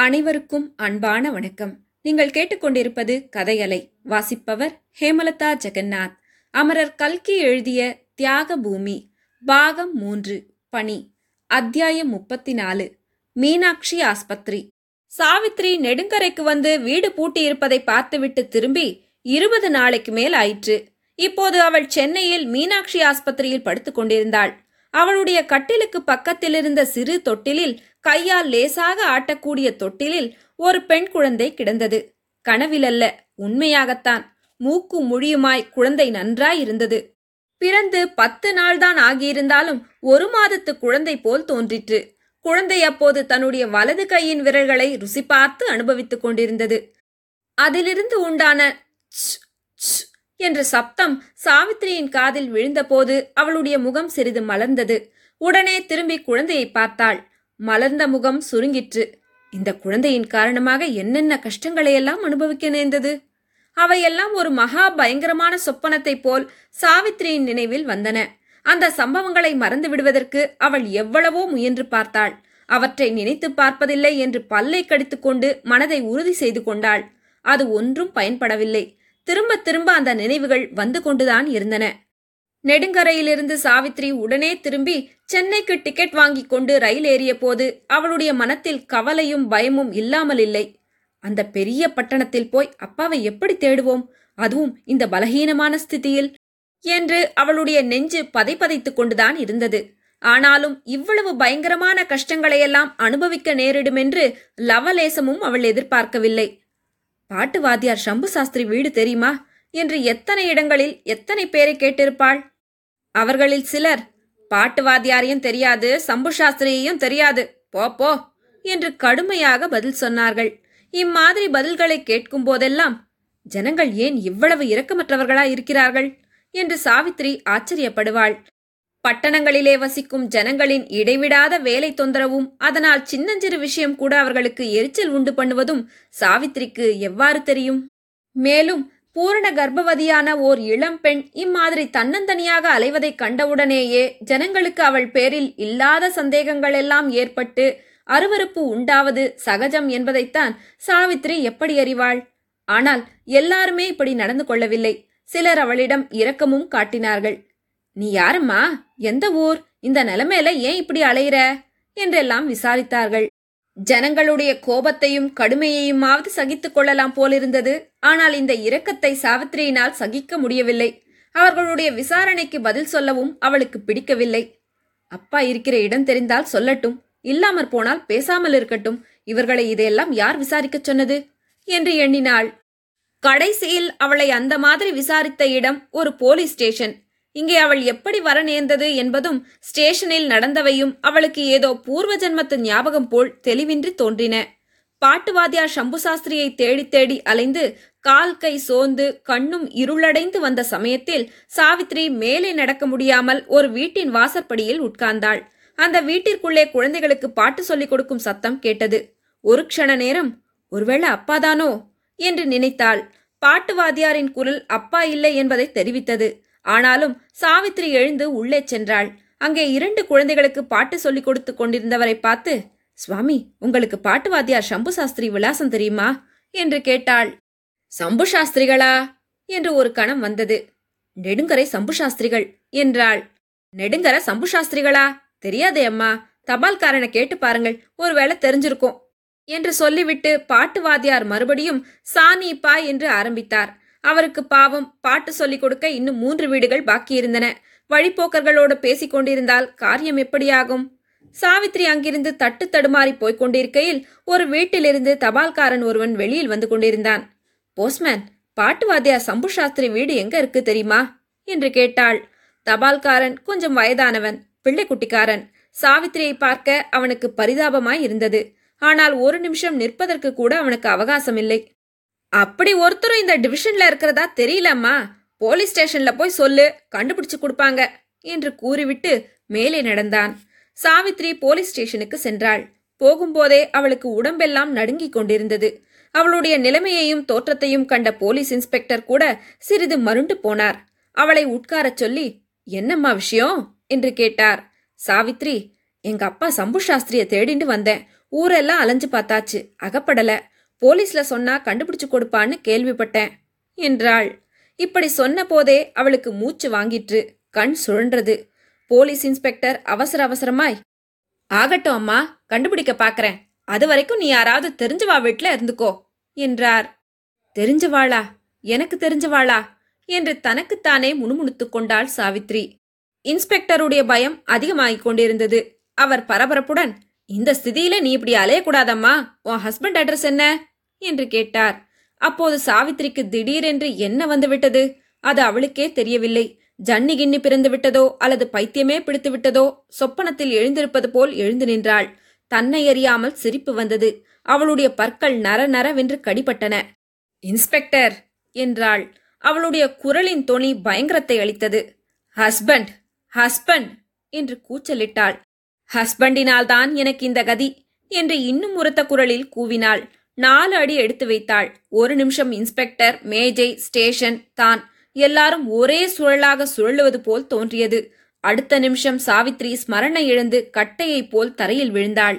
அனைவருக்கும் அன்பான வணக்கம். நீங்கள் கேட்டுக்கொண்டிருப்பது கதையலை. வாசிப்பவர் ஹேமலதா ஜெகநாத். அமரர் கல்கி எழுதிய தியாக பூமி பாகம் மூன்று பணி அத்தியாயம் முப்பத்தி நாலு மீனாட்சி ஆஸ்பத்திரி. சாவித்ரி நெடுங்கரைக்கு வந்து வீடு பூட்டியிருப்பதை பார்த்துவிட்டு திரும்பி இருபது நாளைக்கு மேல் ஆயிற்று. இப்போது அவள் சென்னையில் மீனாட்சி ஆஸ்பத்திரியில் படுத்துக் கொண்டிருந்தாள் அவளுடைய கட்டிலுக்கு பக்கத்தில் இருந்த சிறு தொட்டிலில் கையால் லேசாக ஆட்டக்கூடிய தொட்டிலில் ஒரு பெண் குழந்தை கிடந்தது. கனவிலல்ல உண்மையாகத்தான். மூக்கு முழியுமாய் குழந்தை நன்றாய் இருந்தது. பிறந்து பத்து நாள்தான் ஆகியிருந்தாலும் ஒரு மாதத்து குழந்தை போல் தோன்றிற்று. குழந்தை அப்போது தன்னுடைய வலது கையின் விரல்களை ருசி பார்த்து அனுபவித்துக் கொண்டிருந்தது. அதிலிருந்து உண்டான ச், ச் என்ற சப்தம் சாவித்திரியின் காதில் விழுந்தபோது அவளுடைய முகம் சிறிது மலர்ந்தது. உடனே திரும்பி குழந்தையை பார்த்தாள். மலர்ந்த முகம் சுருங்கிற்று. இந்த குழந்தையின் காரணமாக என்னென்ன கஷ்டங்களையெல்லாம் அனுபவிக்க நேர்ந்தது? அவையெல்லாம் ஒரு மகா பயங்கரமான சொப்பனத்தைப் போல் சாவித்திரியின் நினைவில் வந்தன. அந்த சம்பவங்களை மறந்து விடுவதற்கு அவள் எவ்வளவோ முயன்று பார்த்தாள். அவற்றை நினைத்து பார்ப்பதில்லை என்று பல்லை கடித்துக்கொண்டு மனதை உறுதி செய்து கொண்டாள். அது ஒன்றும் பயன்படவில்லை. திரும்ப திரும்ப அந்த நினைவுகள் வந்து கொண்டுதான் இருந்தன. நெடுங்கரையிலிருந்து சாவித்ரி உடனே திரும்பி சென்னைக்கு டிக்கெட் வாங்கிக் கொண்டு ரயில் ஏறிய போது அவளுடைய மனத்தில் கவலையும் பயமும் இல்லாமல் இல்லை. அந்த பெரிய பட்டணத்தில் போய் அப்பாவை எப்படி தேடுவோம்? அதுவும் இந்த பலகீனமான ஸ்திதியில். என்று அவளுடைய நெஞ்சு பதைப்பதைத்துக் கொண்டுதான் இருந்தது. ஆனாலும் இவ்வளவு பயங்கரமான கஷ்டங்களையெல்லாம் அனுபவிக்க நேரிடுமென்று லவலேசமும் அவள் எதிர்பார்க்கவில்லை. பாட்டு வாத்தியார் சம்பு சாஸ்திரி வீடு தெரியுமா? என்று எத்தனை இடங்களில் எத்தனை பேரை கேட்டிருப்பாள்? அவர்களில் சிலர் பாட்டு வாத்தியாரையும் தெரியாது சம்பு சாஸ்திரியையும் தெரியாது. போ போ என்று கடுமையாக பதில் சொன்னார்கள். இம்மாதிரி பதில்களை கேட்கும் போதெல்லாம் ஜனங்கள் ஏன் இவ்வளவு இரக்கமற்றவர்களாய் இருக்கிறார்கள்? என்று சாவித்ரி ஆச்சரியப்படுவாள். பட்டணங்களிலே வசிக்கும் ஜனங்களின் இடைவிடாத வேலை தொந்தரவும் அதனால் சின்னஞ்சிறு விஷயம் கூட அவர்களுக்கு எரிச்சல் உண்டு பண்ணுவதும் சாவித்திரிக்கு எவ்வாறு தெரியும்? மேலும் பூரண கர்ப்பவதியான ஓர் இளம்பெண் இம்மாதிரி தன்னந்தனியாக அலைவதை கண்டவுடனேயே ஜனங்களுக்கு அவள் பேரில் இல்லாத சந்தேகங்களெல்லாம் ஏற்பட்டு அருவருப்பு உண்டாவது சகஜம் என்பதைத்தான் சாவித்ரி எப்படி அறிவாள்? ஆனால் எல்லாருமே இப்படி நடந்து கொள்ளவில்லை. சிலர் அவளிடம் இரக்கமும் காட்டினார்கள். நீ யாரம்மா? எந்த ஊர்? இந்த நிலைமையில ஏன் இப்படி அலையிற? என்றெல்லாம் விசாரித்தார்கள். ஜனங்களுடைய கோபத்தையும் கடுமையையுமாவது சகித்துக் கொள்ளலாம் போலிருந்தது. ஆனால் இந்த இரக்கத்தை சாவித்திரியினால் சகிக்க முடியவில்லை. அவர்களுடைய விசாரணைக்கு பதில் சொல்லவும் அவளுக்கு பிடிக்கவில்லை. அப்பா இருக்கிற இடம் தெரிந்தால் சொல்லட்டும். இல்லாமற் போனால் பேசாமல் இருக்கட்டும். இவர்களை இதையெல்லாம் யார் விசாரிக்கச் சொன்னது? என்று எண்ணினாள். கடைசியில் அவளை அந்த மாதிரி விசாரித்த இடம் ஒரு போலீஸ் ஸ்டேஷன். இங்கே அவள் எப்படி வர நேர்ந்தது என்பதும் ஸ்டேஷனில் நடந்தவையும் அவளுக்கு ஏதோ பூர்வ ஜென்மத்து ஞாபகம் போல் தெளிவின்றி தோன்றின. பாட்டுவாதியார் சம்பு சாஸ்திரியை தேடி தேடி அலைந்து கால் கை சோர்ந்து கண்ணும் இருளடைந்து வந்த சமயத்தில் சாவித்ரி மேலே நடக்க முடியாமல் ஒரு வீட்டின் வாசற்படியில் உட்கார்ந்தாள். அந்த வீட்டிற்குள்ளே குழந்தைகளுக்கு பாட்டு சொல்லிக் கொடுக்கும் சத்தம் கேட்டது. ஒரு க்ஷண நேரம் ஒருவேளை அப்பாதானோ? என்று நினைத்தாள். பாட்டுவாதியாரின் குரல் அப்பா இல்லை என்பதை தெரிவித்தது. ஆனாலும் சாவித்ரி எழுந்து உள்ளே சென்றாள். அங்கே இரண்டு குழந்தைகளுக்கு பாட்டு சொல்லிக் கொடுத்து கொண்டிருந்தவரை பார்த்து சுவாமி உங்களுக்கு பாட்டு வாத்தியார் சம்பு சாஸ்திரி விலாசம் தெரியுமா? என்று கேட்டாள். சம்பு சாஸ்திரிகளா? என்று ஒரு கணம் வந்தது. நெடுங்கரை சம்பு சாஸ்திரிகள் என்றாள். நெடுங்கர சம்பு சாஸ்திரிகளா? தெரியாதே அம்மா. தபால்காரனை கேட்டு பாருங்கள். ஒருவேளை தெரிஞ்சிருக்கும். என்று சொல்லிவிட்டு பாட்டு வாத்தியார் மறுபடியும் சாணி பா என்று ஆரம்பித்தார். அவருக்கு பாவம். பாட்டு சொல்லிக் கொடுக்க இன்னும் மூன்று வீடுகள் பாக்கியிருந்தன வழிப்போக்கர்களோடு பேசிக் கொண்டிருந்தால் காரியம் எப்படியாகும்? சாவித்ரி அங்கிருந்து தட்டு தடுமாறி போய்க் கொண்டிருக்கையில் ஒரு வீட்டிலிருந்து தபால்காரன் ஒருவன் வெளியில் வந்து கொண்டிருந்தான். போஸ்ட்மேன் பாட்டு வாத்தியார் சம்பு சாஸ்திரி வீடு எங்க இருக்கு தெரியுமா? என்று கேட்டாள். தபால்காரன் கொஞ்சம் வயதானவன் பிள்ளைக்குட்டிக்காரன். சாவித்திரியை பார்க்க அவனுக்கு பரிதாபமாய் இருந்தது. ஆனால் ஒரு நிமிஷம் நிற்பதற்கு கூட அவனுக்கு அவகாசம் இல்லை அப்படி ஒருத்தரும் இந்த டிவிஷன்ல இருக்கிறதா தெரியலம்மா. போலீஸ் ஸ்டேஷன்ல போய் சொல்லு கண்டுபிடிச்சு கொடுப்பாங்க என்று கூறிவிட்டு மேலே நடந்தான். சாவித்ரி போலீஸ் ஸ்டேஷனுக்கு சென்றாள். போகும்போதே அவளுக்கு உடம்பெல்லாம் நடுங்கிக் கொண்டிருந்தது. அவளுடைய நிலைமையையும் தோற்றத்தையும் கண்ட போலீஸ் இன்ஸ்பெக்டர் கூட சிறிது மருண்டு போனார். அவளை உட்காரச் சொல்லி என்னம்மா விஷயம்? என்று கேட்டார். சாவித்ரி எங்க அப்பா சம்பு சாஸ்திரிய தேடிண்டு வந்தேன். ஊரெல்லாம் அலைஞ்சு பார்த்தாச்சு. அகப்படல. போலீஸ்ல சொன்னா கண்டுபிடிச்சு கொடுப்பான்னு கேள்விப்பட்டேன் என்றாள். இப்படி சொன்ன போதே அவளுக்கு மூச்சு வாங்கிற்று கண் சுழன்றது. போலீஸ் இன்ஸ்பெக்டர் அவசர அவசரமாய் ஆகட்டும் அம்மா கண்டுபிடிக்க பாக்கறேன். அது வரைக்கும் நீ யாராவது தெரிஞ்சவா வீட்டில் இருந்துக்கோ என்றார். தெரிஞ்சவாளா? எனக்கு தெரிஞ்சவாளா? என்று தனக்குத்தானே முணுமுணுத்துக் கொண்டாள் சாவித்ரி. இன்ஸ்பெக்டருடைய பயம் அதிகமாகிக் கொண்டிருந்தது. அவர் பரபரப்புடன் இந்த ஸ்திதியில நீ இப்படி அலையக்கூடாதம்மா உன் ஹஸ்பண்ட் அட்ரஸ் என்ன? என்று கேட்டார். அப்போது சாவித்திரிக்கு திடீரென்று என்ன வந்துவிட்டது? அது அவளுக்கே தெரியவில்லை. ஜன்னி கிண்ணி பிறந்து விட்டதோ அல்லது பைத்தியமே பிடித்து விட்டதோ சொப்பனத்தில் எழுந்திருப்பது போல் எழுந்து நின்றாள். தன்னை அறியாமல் சிரிப்பு வந்தது. அவளுடைய பற்கள் நர நரவென்று கடிபட்டன. இன்ஸ்பெக்டர் என்றாள். அவளுடைய குரலின் தொனி பயங்கரத்தை அளித்தது. ஹஸ்பண்ட் ஹஸ்பண்ட் என்று கூச்சலிட்டாள். ஹஸ்பண்டினால்தான் எனக்கு இந்த கதி என்று இன்னும் உரத்த குரலில் கூவினாள். நாலு அடி எடுத்து வைத்தாள். ஒரு நிமிஷம் இன்ஸ்பெக்டர் மேஜை ஸ்டேஷன் தான் எல்லாரும் ஒரே சுழலாக சுழலுவது போல் தோன்றியது. அடுத்த நிமிஷம் சாவித்ரி ஸ்மரணை இழந்து கட்டையைப் போல் தரையில் விழுந்தாள்.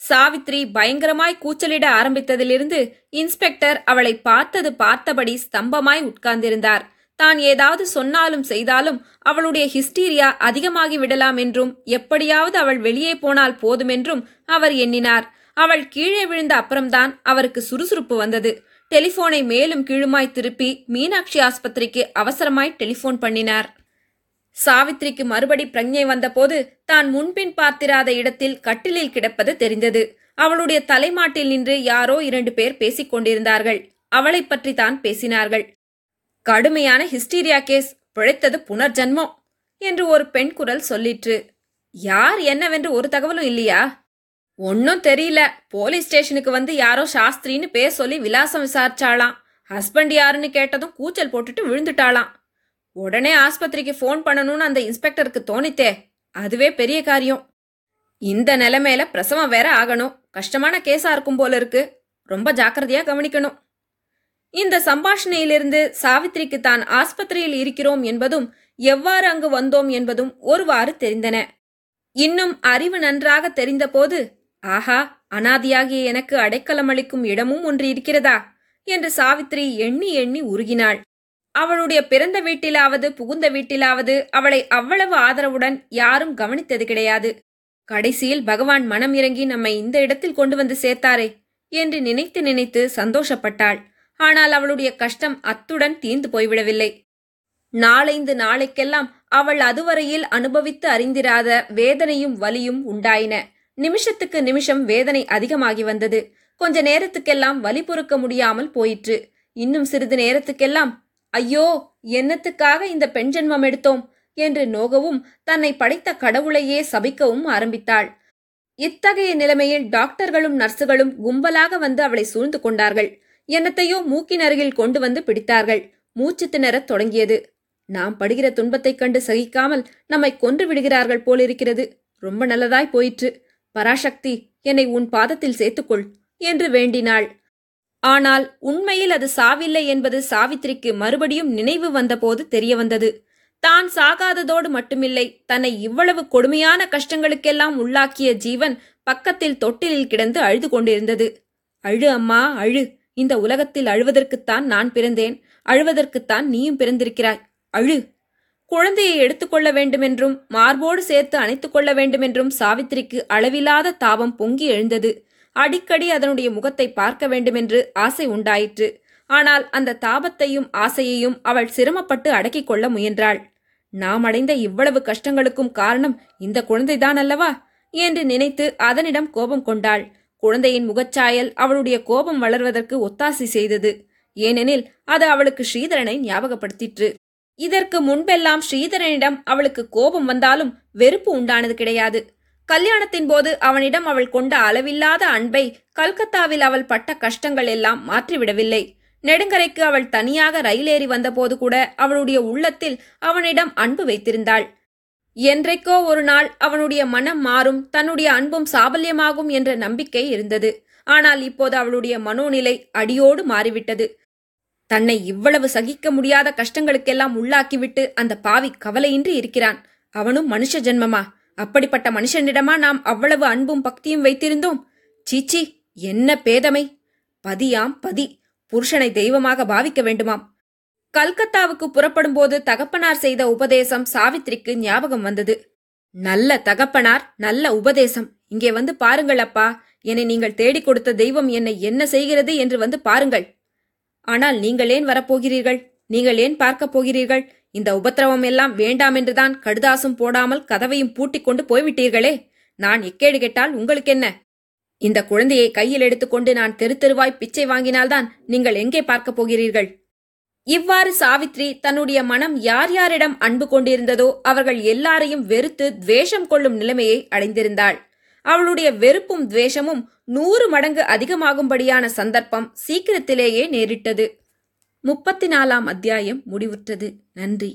சாவித்ரி பயங்கரமாய் கூச்சலிட ஆரம்பித்ததிலிருந்து இன்ஸ்பெக்டர் அவளை பார்த்தது பார்த்தபடி ஸ்தம்பமாய் உட்கார்ந்திருந்தார். தான் ஏதாவது சொன்னாலும் செய்தாலும் அவளுடைய ஹிஸ்டீரியா அதிகமாகி விடலாம் என்றும் எப்படியாவது அவள் வெளியே போனால் போதுமென்றும் அவர் எண்ணினார். அவள் கீழே விழுந்த அப்புறம்தான் அவருக்கு சுறுசுறுப்பு வந்தது. டெலிபோனை மேலும் கீழுமாய் திருப்பி மீனாட்சி ஆஸ்பத்திரிக்கு அவசரமாய் டெலிபோன் பண்ணினார். சாவித்ரிக்கு மறுபடி பிரஞ்ஞை வந்தபோது தான் முன்பின் பார்த்திராத இடத்தில் கட்டிலில் கிடப்பது தெரிந்தது. அவளுடைய தலைமாட்டில் நின்று யாரோ இரண்டு பேர் பேசிக் கொண்டிருந்தார்கள். அவளைப் பற்றி தான் பேசினார்கள். கடுமையான ஹிஸ்டீரியா கேஸ் பிழைத்தது புனர்ஜன்மம் என்று ஒரு பெண் குரல் சொல்லிற்று. யார் என்னவென்று ஒரு தகவலும் இல்லையா? ஒன்னும் தெரியல. போலீஸ் ஸ்டேஷனுக்கு வந்து யாரோ சாஸ்திரின்னு பேர் சொல்லி விலாசம் விசாரிச்சாளாம். ஹஸ்பண்ட் யாருன்னு கேட்டதும் கூச்சல் போட்டுட்டு விழுந்துட்டாளாம். உடனே ஆஸ்பத்திரிக்கு ஃபோன் பண்ணணும்னு அந்த இன்ஸ்பெக்டருக்கு தோணித்தே. அதுவே பெரிய காரியம். இந்த நிலைமையில பிரசவம் வேற ஆகணும். கஷ்டமான கேஸா இருக்கும் போல இருக்கு. ரொம்ப ஜாக்கிரதையா கவனிக்கணும். இந்த சம்பாஷணையிலிருந்து சாவித்திரிக்கு தான் ஆஸ்பத்திரியில் இருக்கிறோம் என்பதும் எவ்வாறு அங்கு வந்தோம் என்பதும் ஒருவாறு தெரிந்தன. இன்னும் அறிவு நன்றாக தெரிந்தபோது ஆஹா அனாதியாகிய எனக்கு அடைக்கலமளிக்கும் இடமும் ஒன்று இருக்கிறதா? என்று சாவித்ரி எண்ணி எண்ணி உருகினாள். அவளுடைய பிறந்த வீட்டிலாவது புகுந்த வீட்டிலாவது அவளை அவ்வளவு ஆதரவுடன் யாரும் கவனித்தது கிடையாது. கடைசியில் பகவான் மனம் இறங்கி நம்மை இந்த இடத்தில் கொண்டு வந்து சேர்த்தாரே என்று நினைத்து நினைத்து சந்தோஷப்பட்டாள். ஆனால் அவளுடைய கஷ்டம் அத்துடன் தீர்ந்து போய்விடவில்லை. நாளைந்து நாளைக்கெல்லாம் அவள் அதுவரையில் அனுபவித்து அறிந்திராத வேதனையும் வலியும் உண்டாயின. நிமிஷத்துக்கு நிமிஷம் வேதனை அதிகமாகி வந்தது. கொஞ்ச நேரத்துக்கெல்லாம் வலி பொறுக்க முடியாமல் போயிற்று. இன்னும் சிறிது நேரத்துக்கெல்லாம் ஐயோ என்னத்துக்காக இந்த பெண் ஜென்மம் எடுத்தோம்? என்று நோகவும் தன்னை படைத்த கடவுளையே சபிக்கவும் ஆரம்பித்தாள். இத்தகைய நிலைமையில் டாக்டர்களும் நர்சுகளும் கும்பலாக வந்து அவளை சூழ்ந்து கொண்டார்கள். என்னத்தையோ மூக்கின் அருகில் கொண்டு வந்து பிடித்தார்கள். மூச்சு திணறத் தொடங்கியது. நாம் படுகிற துன்பத்தைக் கண்டு சகிக்காமல் நம்மை கொன்று விடுகிறார்கள் போலிருக்கிறது. ரொம்ப நல்லதாய் போயிற்று. பராசக்தி என்னை உன் பாதத்தில் சேர்த்துக்கொள் என்று வேண்டினாள். ஆனால் உண்மையில் அது சாவில்லை என்பது சாவித்திரிக்கு மறுபடியும் நினைவு வந்தபோது தெரிய வந்தது. தான் சாகாததோடு மட்டுமில்லை தன்னை இவ்வளவு கொடுமையான கஷ்டங்களுக்கெல்லாம் உள்ளாக்கிய ஜீவன் பக்கத்தில் தொட்டிலில் கிடந்து அழுது கொண்டிருந்தது. அழு அம்மா அழு. இந்த உலகத்தில் அழுவதற்குத்தான் நான் பிறந்தேன். அழுவதற்குத்தான் நீயும் பிறந்திருக்கிறாய். அழு. குழந்தையை எடுத்துக்கொள்ள வேண்டுமென்றும் மார்போடு சேர்த்து அணைத்துக் கொள்ள வேண்டுமென்றும் சாவித்திரிக்கு அளவில்லாத தாபம் பொங்கி எழுந்தது. அடிக்கடி அதனுடைய முகத்தை பார்க்க வேண்டுமென்று ஆசை உண்டாயிற்று. ஆனால் அந்த தாபத்தையும் ஆசையையும் அவள் சிரமப்பட்டு அடக்கிக் கொள்ள முயன்றாள். நாம் அடைந்த இவ்வளவு கஷ்டங்களுக்கும் காரணம் இந்த குழந்தைதான் அல்லவா என்று நினைத்து அதனிடம் கோபம் கொண்டாள். குழந்தையின் முகச்சாயல் அவளுடைய கோபம் வளர்வதற்கு ஒத்தாசை செய்தது. ஏனெனில் அது அவளுக்கு ஸ்ரீதரனை ஞாபகப்படுத்திற்று. இதற்கு முன்பெல்லாம் ஸ்ரீதரனிடம் அவளுக்கு கோபம் வந்தாலும் வெறுப்பு உண்டானது கிடையாது. கல்யாணத்தின் போது அவனிடம் அவள் கொண்ட அளவில்லாத அன்பை கல்கத்தாவில் அவள் பட்ட கஷ்டங்கள் எல்லாம் மாற்றிவிடவில்லை. நெடுங்கரைக்கு அவள் தனியாக ரயிலேறி வந்தபோது கூட அவளுடைய உள்ளத்தில் அவனிடம் அன்பு வைத்திருந்தாள். என்றைக்கோ ஒரு நாள் அவனுடைய மனம் மாறும் தன்னுடைய அன்பும் சாபல்யமாகும் என்ற நம்பிக்கை இருந்தது. ஆனால் இப்போது அவளுடைய மனோநிலை அடியோடு மாறிவிட்டது. தன்னை இவ்வளவு சகிக்க முடியாத கஷ்டங்களுக்கெல்லாம் உள்ளாக்கிவிட்டு அந்த பாவி கவலையின்றி இருக்கிறான். அவனும் மனுஷ ஜென்மமா? அப்படிப்பட்ட மனுஷனிடமா நாம் அவ்வளவு அன்பும் பக்தியும் வைத்திருந்தோம்? சீச்சி என்ன பேதமை? பதியாம் பதி. புருஷனை தெய்வமாக பாவிக்க வேண்டுமாம். கல்கத்தாவுக்கு புறப்படும்போது தகப்பனார் செய்த உபதேசம் சாவித்திரிக்கு ஞாபகம் வந்தது. நல்ல தகப்பனார் நல்ல உபதேசம். இங்கே வந்து பாருங்கள் அப்பா என்னை நீங்கள் தேடிக் கொடுத்த தெய்வம் என்னை என்ன செய்கிறது என்று வந்து பாருங்கள். ஆனால் நீங்கள் ஏன் வரப்போகிறீர்கள்? நீங்கள் ஏன் பார்க்கப் போகிறீர்கள்? இந்த உபத்திரவம் எல்லாம் வேண்டாம் என்றுதான் கடுதாசும் போடாமல் கதவையும் பூட்டிக் கொண்டு போய்விட்டீர்களே. நான் எக்கேடு கேட்டால் உங்களுக்கென்ன? இந்த குழந்தையை கையில் எடுத்துக்கொண்டு நான் தெரு தெருவாய் பிச்சை வாங்கினால்தான் நீங்கள் எங்கே பார்க்கப் போகிறீர்கள்? இவ்வாறு சாவித்ரி தன்னுடைய மனம் யார் யாரிடம் அன்பு கொண்டிருந்ததோ அவர்கள் எல்லாரையும் வெறுத்து துவேஷம் கொள்ளும் நிலைமையை அடைந்திருந்தாள். அவளுடைய வெறுப்பும் துவேஷமும் நூறு மடங்கு அதிகமாகும்படியான சந்தர்ப்பம் சீக்கிரத்திலேயே நேரிட்டது. முப்பத்தி நாலாம் அத்தியாயம் முடிவுற்றது. நன்றி.